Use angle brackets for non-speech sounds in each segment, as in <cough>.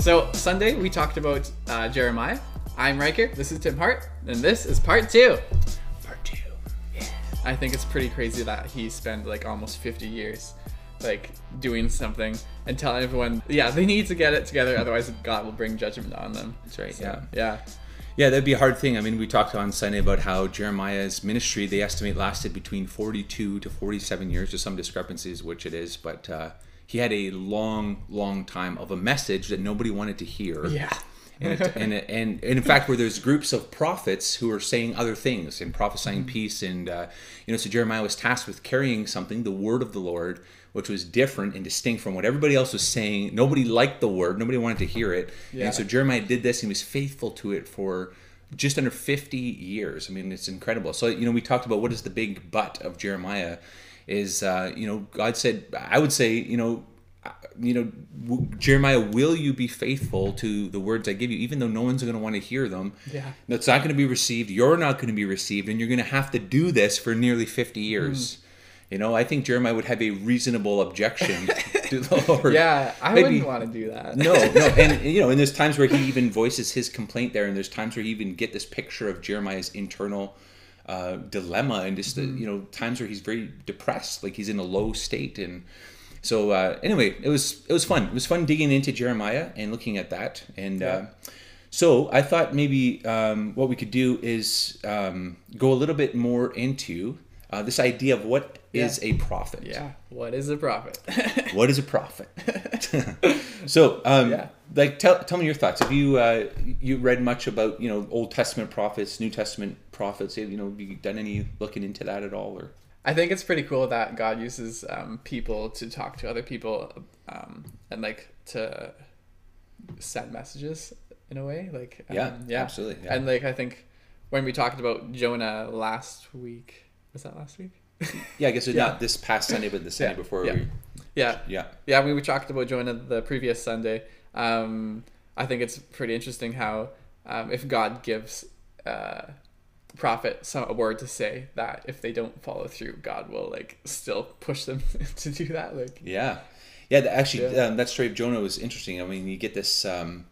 So Sunday we talked about uh, Jeremiah. I'm Riker. This is Tim Hart, and this is part two. Part two. Yeah. I think it's pretty crazy that he spent like almost 50 years like doing something and telling everyone, yeah, they need to get it together, otherwise God will bring judgment on them. That's right. So, yeah. yeah. Yeah, that'd be a hard thing. I mean, we talked on Sunday about how Jeremiah's ministry, they estimate, lasted between 42 to 47 years. There's some discrepancies, which it is, but uh, he had a long, long time of a message that nobody wanted to hear. Yeah. and, it, and, it- and, and in fact, where there's groups of prophets who are saying other things and prophesying peace, and uh, you know, so Jeremiah was tasked with carrying something, the word of the Lord, which was different and distinct from what everybody else was saying. Nobody liked the word, nobody wanted to hear it, Yeah. and so Jeremiah did this and he was faithful to it for just under 50 years. I mean, it's incredible. So you know, we talked about what is the big but of Jeremiah is uh, you know God said I would say you know you know w- Jeremiah will you be faithful to the words I give you even though no one's going to want to hear them Yeah. that's not going to be received you're not going to be received and you're going to have to do this for nearly 50 years Hmm. you know I think Jeremiah would have a reasonable objection to the <laughs> Lord Yeah, I Maybe- wouldn't want to do that. no, no, <laughs> and you know, and there's times where he even voices his complaint there, and there's times where you even get this picture of Jeremiah's internal uh, dilemma, and just the, you know, times where he's very depressed, like he's in a low state, and so uh, anyway, it was it was fun. It was fun digging into Jeremiah and looking at that, and uh, so I thought maybe um, what we could do is um, go a little bit more into uh, this idea of what is Yeah. a prophet. Yeah. What is a prophet? <laughs> <laughs> What is a prophet? <laughs> so, um, Yeah. like, tell, tell me your thoughts. Have you uh, you read much about you know Old Testament prophets, New Testament prophets? Have, You know, have you done any looking into that at all? Or I think it's pretty cool that God uses um, people to talk to other people um, and like to send messages in a way. Like um, Yeah, yeah, absolutely, yeah. And like I think when we talked about Jonah last week, was that last week? yeah, I guess it's <laughs> Yeah. not this past Sunday, but the Sunday Yeah, before. yeah. We, Yeah, yeah, yeah. We, we talked about Jonah the previous Sunday. Um, I think it's pretty interesting how um, if God gives uh, prophet some a word to say that if they don't follow through, God will like still push them <laughs> to do that. Like yeah, yeah. the- Actually, Yeah. Um, that story of Jonah was interesting. I mean, you get this um,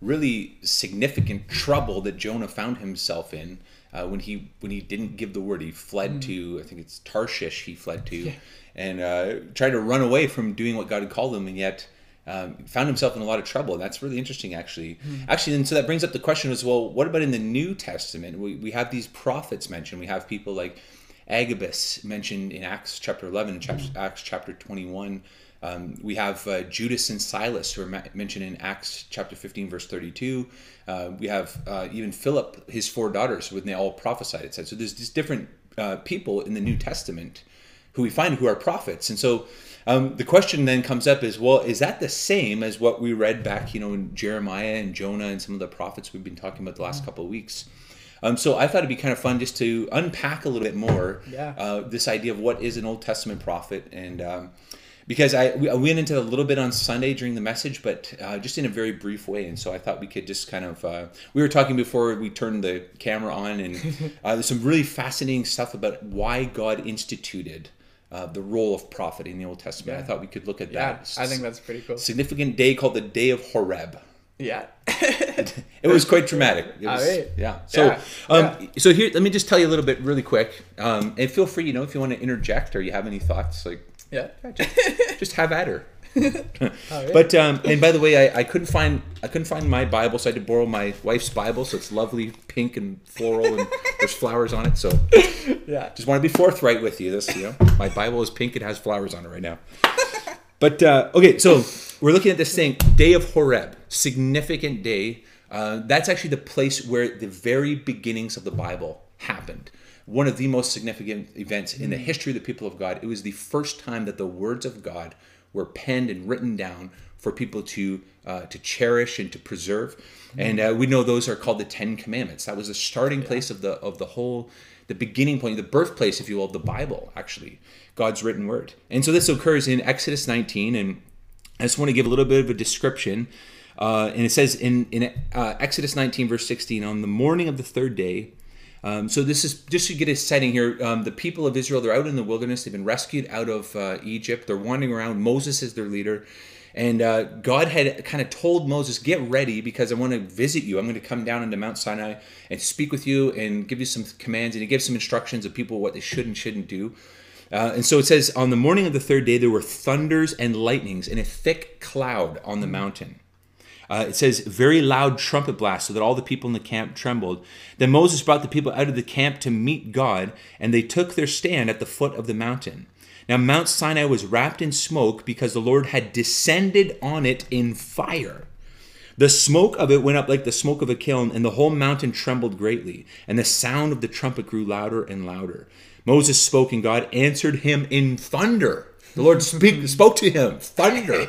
really significant trouble that Jonah found himself in. Uh, when he when he didn't give the word, he fled to I think it's Tarshish. He fled to, and uh, tried to run away from doing what God had called him, and yet um, found himself in a lot of trouble. And that's really interesting, actually. Actually, and so that brings up the question as well: What about in the New Testament? We we have these prophets mentioned. We have people like Agabus mentioned in Acts chapter eleven, and chapter, Acts chapter twenty one. Um, we have uh, Judas and Silas, who are ma- mentioned in Acts chapter 15, verse 32. Uh, we have uh, even Philip, his four daughters, when they all prophesied, it said. So there's these different uh, people in the New Testament who we find who are prophets. And so um, the question then comes up is, well, is that the same as what we read back, you know, in Jeremiah and Jonah and some of the prophets we've been talking about the last couple of weeks? Um, so I thought it'd be kind of fun just to unpack a little bit more Yeah. uh, this idea of what is an Old Testament prophet, and um, because I, we, I went into a little bit on Sunday during the message, but uh, just in a very brief way, and so I thought we could just kind of uh, we were talking before we turned the camera on, and <laughs> uh, there's some really fascinating stuff about why God instituted. Uh, the role of prophet in the Old Testament. I thought we could look at yeah, that. I think that's pretty cool. significant day called the Day of Horeb. Yeah. <laughs> It was quite dramatic. Was, Alright. Yeah. So, Yeah. um, so here, let me just tell you a little bit really quick, um, and feel free, you know, if you want to interject or you have any thoughts, like yeah. just have at her. Alright. But um, and by the way, I, I couldn't find I couldn't find my Bible, so I had to borrow my wife's Bible. So it's lovely, pink and floral, and there's flowers on it. So yeah. just want to be forthright with you. This, you know, my Bible is pink. It has flowers on it right now. But uh, okay, so we're looking at this thing, Day of Horeb, significant day. Uh, that's actually the place where the very beginnings of the Bible happened. One of the most significant events in the history of the people of God. It was the first time that the words of God were penned and written down for people to uh, to cherish and to preserve. And uh, we know those are called the Ten Commandments. That was the starting place of the of the whole, the beginning point, the birthplace, if you will, of the Bible. Actually, God's written word. And so this occurs in Exodus 19, and I just want to give a little bit of a description. Uh, and it says in in uh, Exodus 19, verse 16, on the morning of the third day. Um, so this is just to get a setting here. Um, the people of Israel, they're out in the wilderness. They've been rescued out of uh, Egypt. They're wandering around. Moses is their leader, And uh, God had kind of told Moses, Get ready because I want to visit you. I'm going to come down into Mount Sinai and speak with you and give you some commands. And he gives some instructions of people what they should and shouldn't do. Uh, and so it says, On the morning of the third day, there were thunders and lightnings and a thick cloud on the mountain. Uh, it says, very loud trumpet blast, so that all the people in the camp trembled. Then Moses brought the people out of the camp to meet God, and they took their stand at the foot of the mountain. Now, Mount Sinai was wrapped in smoke because the Lord had descended on it in fire. The smoke of it went up like the smoke of a kiln, and the whole mountain trembled greatly, and the sound of the trumpet grew louder and louder. Moses spoke, and God answered him in thunder. The Lord speak, spoke to him, thunder.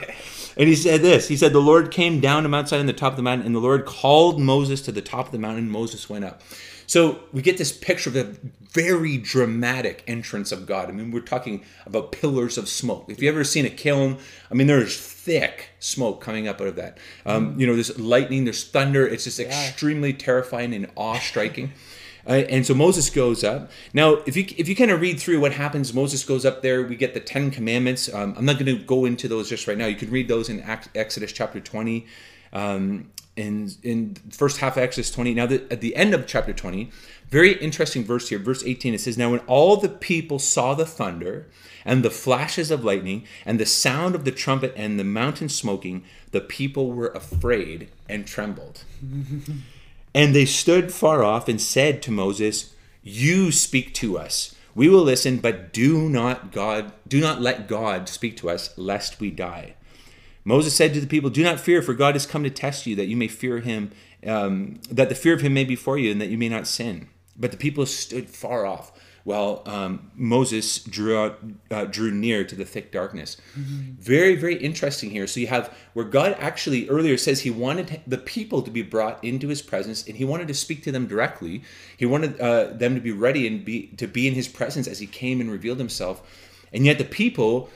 And he said this He said, The Lord came down to Mount Sinai on the top of the mountain, and the Lord called Moses to the top of the mountain, and Moses went up. So we get this picture of a very dramatic entrance of God. I mean, we're talking about pillars of smoke. If you ever seen a kiln, I mean, there's thick smoke coming up out of that. Um, you know, there's lightning, there's thunder. It's just extremely terrifying and awe striking. <laughs> Uh, and so Moses goes up. Now, if you if you kind of read through what happens, Moses goes up there. We get the Ten Commandments. Um, I'm not going to go into those just right now. You can read those in Exodus chapter 20, um, in in first half of Exodus 20. Now, the, at the end of chapter 20, very interesting verse here, verse 18. It says, "Now when all the people saw the thunder and the flashes of lightning and the sound of the trumpet and the mountain smoking, the people were afraid and trembled." <laughs> And they stood far off and said to Moses, You speak to us. We will listen, but do not God do not let God speak to us, lest we die. Moses said to the people, Do not fear, for God has come to test you, that you may fear him, um, that the fear of him may be for you, and that you may not sin. But the people stood far off while um, Moses drew out, uh, drew near to the thick darkness. Mm-hmm. Very, very interesting here. So you have where God actually earlier says he wanted the people to be brought into his presence, and he wanted to speak to them directly. He wanted uh, them to be ready and be to be in his presence as he came and revealed himself. And yet the people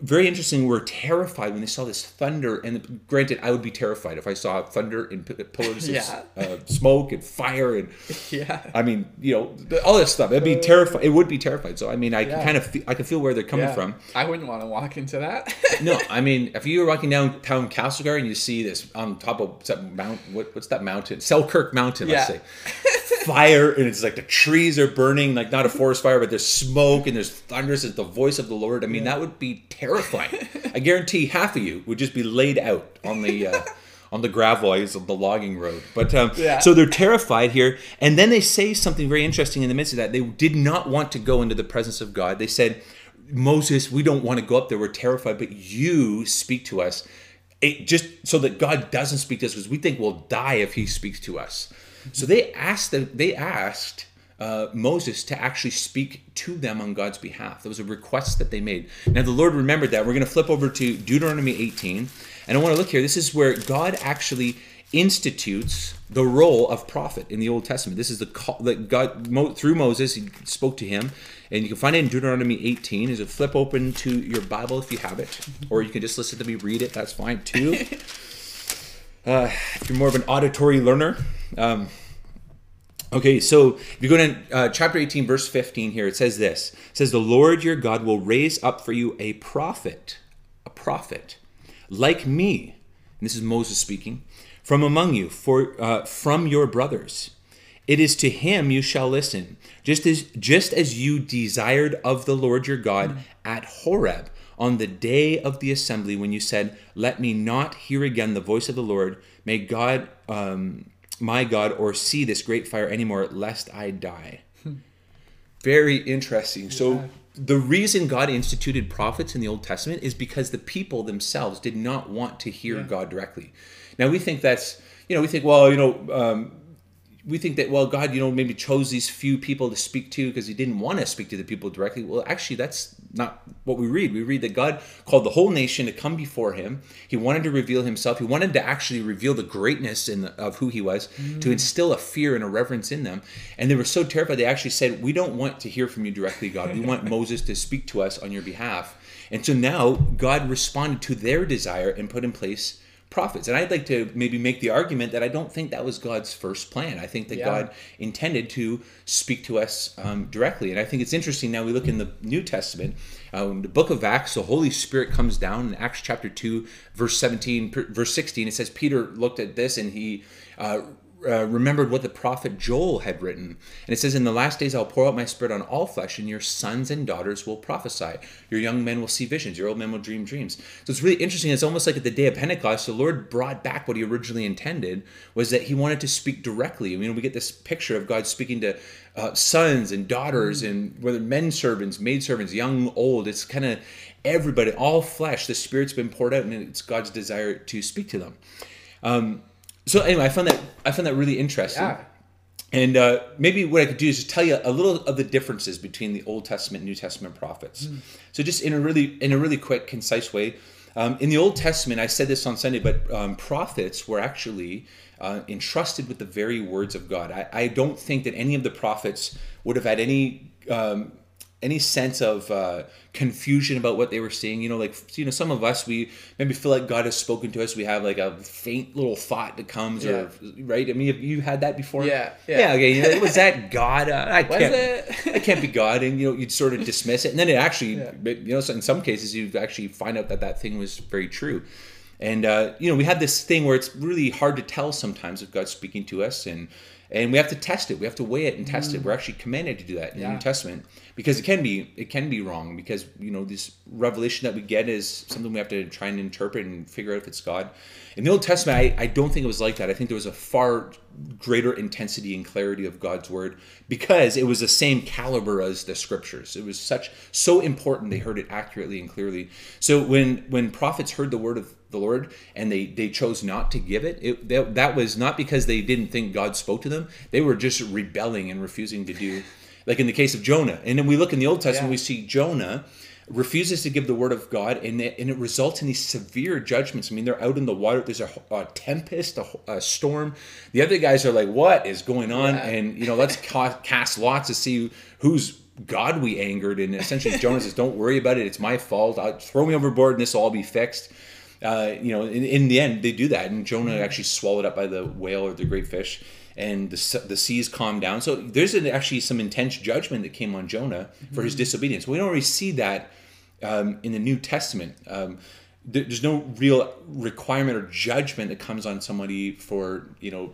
very interesting. We're terrified when they saw this thunder. And granted, I would be terrified if I saw thunder and pillars yeah. of uh, smoke and fire and <laughs> yeah. I mean, you know, all this stuff. It'd be uh, terrified. It would be terrified. So I mean, I yeah. can kind of feel, I can feel where they're coming yeah. from. I wouldn't want to walk into that. <laughs> no, I mean, if you were walking down town Castlegar and you see this on top of that mount, what, what's that mountain? Selkirk Mountain, let's say. <laughs> fire and it's like the trees are burning, like not a forest fire, but there's smoke and there's thunders. It's the voice of the Lord. I mean, that would be terrifying. I guarantee half of you would just be laid out on the uh, <laughs> on the gravel of the logging road. But um, yeah. so they're terrified here, and then they say something very interesting in the midst of that. They did not want to go into the presence of God. They said, "Moses, we don't want to go up there. We're terrified, but you speak to us." It just so that God doesn't speak to us because we think we'll die if He speaks to us. So they asked the, they asked uh, Moses to actually speak to them on God's behalf. That was a request that they made. Now, the Lord remembered that. We're going to flip over to Deuteronomy 18. And I want to look here. This is where God actually institutes the role of prophet in the Old Testament. This is the call that God, through Moses, he spoke to him. And you can find it in Deuteronomy 18. Is it flip open to your Bible if you have it, or you can just listen to me read it. That's fine too. <laughs> Uh, if you're more of an auditory learner, um, Okay, so if you go to uh, chapter 18, verse 15 here, it says this. It says, The Lord your God will raise up for you a prophet, a prophet, like me. And this is Moses speaking, from among you, for uh, from your brothers. It is to him you shall listen, just as just as you desired of the Lord your God at Horeb on the day of the assembly when you said, Let me not hear again the voice of the Lord. May God um, my God, or see this great fire anymore, lest I die. Very interesting. Yeah. So, the reason God instituted prophets in the Old Testament is because the people themselves did not want to hear yeah. God directly. Now, we think that's, you know, we think, well, you know, um, we think that well god you know maybe chose these few people to speak to because he didn't want to speak to the people directly well actually that's not what we read. We read that god called the whole nation to come before him. He wanted to reveal himself. He wanted to actually reveal the greatness in the, of who he was mm. to instill a fear and a reverence in them. And they were so terrified they actually said we don't want to hear from you directly god. We want <laughs> moses to speak to us on your behalf. And so now god responded to their desire and put in place prophets. And I'd like to maybe make the argument that I don't think that was God's first plan. I think that Yeah. God intended to speak to us um, directly. And I think it's interesting now we look in the New Testament, in the book of Acts, the Holy Spirit comes down in Acts chapter 2, verse 17, per- verse 16. It says, Peter looked at this and he uh, uh, remembered what the prophet Joel had written. And it says, In the last days I'll pour out my spirit on all flesh, and your sons and daughters will prophesy. Your young men will see visions, your old men will dream dreams. So it's really interesting. It's almost like at the day of Pentecost, the Lord brought back what he originally intended, was that he wanted to speak directly. I mean, we get this picture of God speaking to uh, sons and daughters, and whether men servants, maid servants, young, old. It's kind of everybody, all flesh. The Spirit's been poured out, and it's God's desire to speak to them. Um, so anyway, I found that I found that really interesting. Yeah. And uh, maybe what I could do is just tell you a little of the differences between the Old Testament and New Testament prophets. So just in a really in a really quick, concise way. Um, in the Old Testament, I said this on Sunday, but um, prophets were actually uh, entrusted with the very words of God. I, I don't think that any of the prophets would have had any um, any sense of uh, confusion about what they were seeing. You know, like you know, some of us we maybe feel like God has spoken to us. We have like a faint little thought that comes, or right. I mean, have you had that before? Yeah, yeah. yeah. okay, you know, was that <laughs> God? Uh, I Was can't, it? <laughs> that can't be God, and you know, you'd sort of dismiss it, and then it actually, you know, in some cases, you actually find out that that thing was very true. And uh, you know, we have this thing where it's really hard to tell sometimes if God's speaking to us, and and we have to test it. We have to weigh it and test it. We're actually commanded to do that in the New Testament because it can be it can be wrong because you know this revelation that we get is something we have to try and interpret and figure out if it's God. In the Old Testament, I, I don't think it was like that. I think there was a far greater intensity and clarity of God's word because it was the same caliber as the scriptures. It was such so important they heard it accurately and clearly. So when when prophets heard the word of the Lord and they they chose not to give it, it that, that was not because they didn't think God spoke to them. They were just rebelling and refusing to do like in the case of Jonah. And then we look in the Old Testament, Yeah. we see Jonah refuses to give the word of God, and it, and it results in these severe judgments. I mean, they're out in the water. There's a, a tempest, a, a storm. The other guys are like, "What is going on?" Yeah. And you know, let's <laughs> ca- cast lots to see who's God we angered. And essentially, Jonah says, "Don't worry about it. It's my fault. I'll throw me overboard, and this will all be fixed." Uh, you know, in, in the end, they do that, and Jonah actually swallowed up by the whale or the great fish, and the the seas calmed down. So there's an, actually some intense judgment that came on Jonah for his disobedience. We don't really see that um, in the New Testament. Um, there- there's no real requirement or judgment that comes on somebody for you know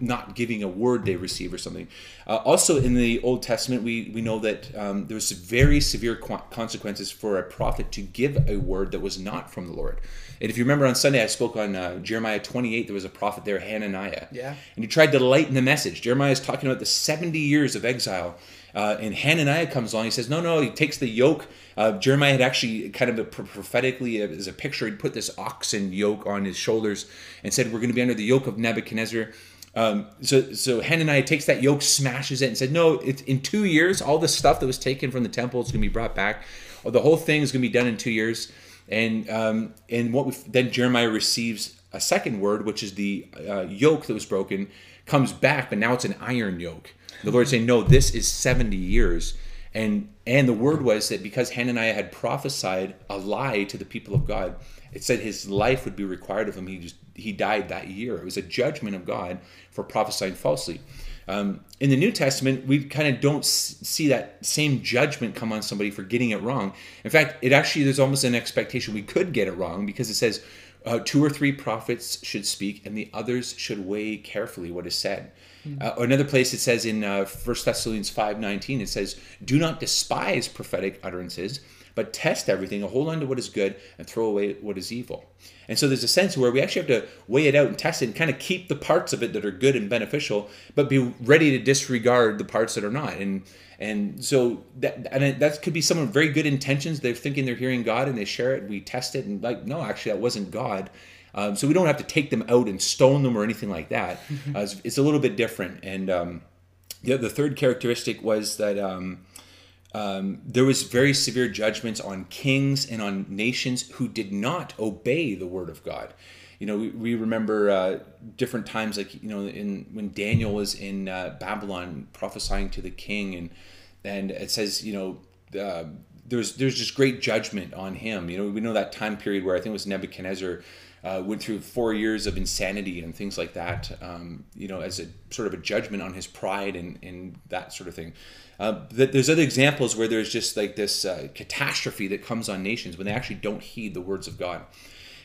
not giving a word they receive or something. Uh, also, in the Old Testament, we we know that um, there was very severe qu- consequences for a prophet to give a word that was not from the Lord. And if you remember on Sunday, I spoke on uh, Jeremiah 28. There was a prophet there, Hananiah. Yeah. And he tried to lighten the message. Jeremiah is talking about the 70 years of exile. Uh, and Hananiah comes along. He says, No, no. He takes the yoke. Uh, Jeremiah had actually kind of prophetically, uh, as a picture, he'd put this oxen yoke on his shoulders and said, We're going to be under the yoke of Nebuchadnezzar. Um, so, so Hananiah takes that yoke, smashes it, and said, "No, it's in two years. All the stuff that was taken from the temple is going to be brought back. The whole thing is going to be done in two years." And um, and what then Jeremiah receives a second word, which is the uh, yoke that was broken, comes back, but now it's an iron yoke. The Lord saying, "No, this is seventy years." And and the word was that because Hananiah had prophesied a lie to the people of God, it said his life would be required of him. He just he died that year. It was a judgment of God for prophesying falsely. Um, in the New Testament, we kind of don't see that same judgment come on somebody for getting it wrong. In fact, it actually there's almost an expectation we could get it wrong because it says uh, two or three prophets should speak and the others should weigh carefully what is said. Uh, another place it says in uh, 1 Thessalonians 5:19 it says, "Do not despise prophetic utterances, but test everything, hold on to what is good, and throw away what is evil." And so there's a sense where we actually have to weigh it out and test it, and kind of keep the parts of it that are good and beneficial, but be ready to disregard the parts that are not. And and so that and it- that could be someone with very good intentions. They're thinking they're hearing God, and they share it. And we test it, and like, no, actually, that wasn't God. Um, so we don't have to take them out and stone them or anything like that. <laughs> Uh, it's, it's a little bit different. And um, the, the third characteristic was that um, um, there was very severe judgments on kings and on nations who did not obey the word of God. You know, we, we remember uh, different times, like you know, in when Daniel was in uh, Babylon prophesying to the king, and and it says, you know, uh, there's there's just great judgment on him. You know, we know that time period where I think it was Nebuchadnezzar uh, went through four years of insanity and things like that, um, you know, as a sort of a judgment on his pride and, and that sort of thing. Uh, there's other examples where there's just like this uh, catastrophe that comes on nations when they actually don't heed the words of God.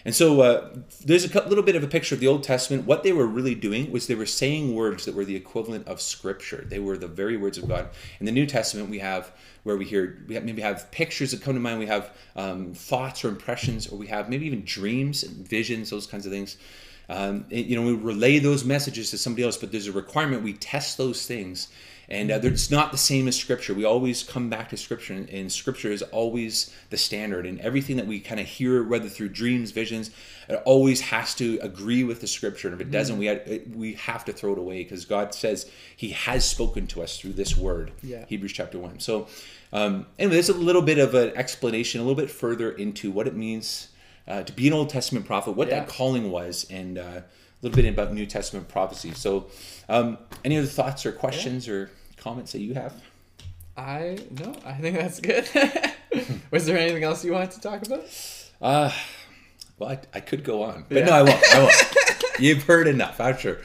And so uh, there's a little bit of a picture of the Old Testament. What they were really doing was they were saying words that were the equivalent of Scripture. They were the very words of God. In the New Testament, we have where we hear we have, maybe have pictures that come to mind. We have um, thoughts or impressions, or we have maybe even dreams and visions, those kinds of things. Um, you know, we relay those messages to somebody else, but there's a requirement we test those things and uh, it's not the same as scripture we always come back to scripture and, and scripture is always the standard and everything that we kind of hear whether through dreams visions it always has to agree with the scripture and if it doesn't mm. we have, we have to throw it away because god says he has spoken to us through this word yeah. hebrews chapter 1 so um, anyway there's a little bit of an explanation a little bit further into what it means uh, to be an old testament prophet what yeah. that calling was and uh, little bit about new testament prophecy so um, any other thoughts or questions yeah. or comments that you have? I no, I think that's good. <laughs> Was there anything else you wanted to talk about? Uh well, I, I could go on, but yeah. no, I won't. I won't. <laughs> You've heard enough, I'm sure.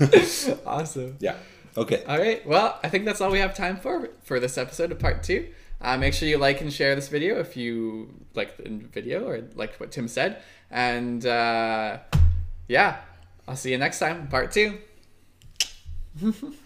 <laughs> awesome. Yeah. Okay. All right. Well, I think that's all we have time for for this episode of part two. Uh, make sure you like and share this video if you like the video or like what Tim said. And uh, yeah, I'll see you next time, part two. <laughs>